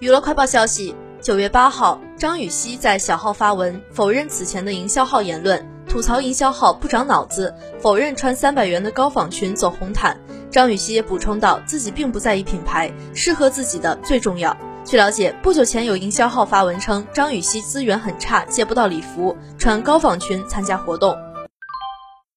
娱乐快报消息九月八号张雨绮在小号发文否认此前的营销号言论吐槽营销号不长脑子否认穿三百元的高仿裙走红毯。张雨绮也补充到自己并不在意品牌适合自己的最重要。据了解不久前有营销号发文称张雨绮资源很差借不到礼服穿高仿裙参加活动。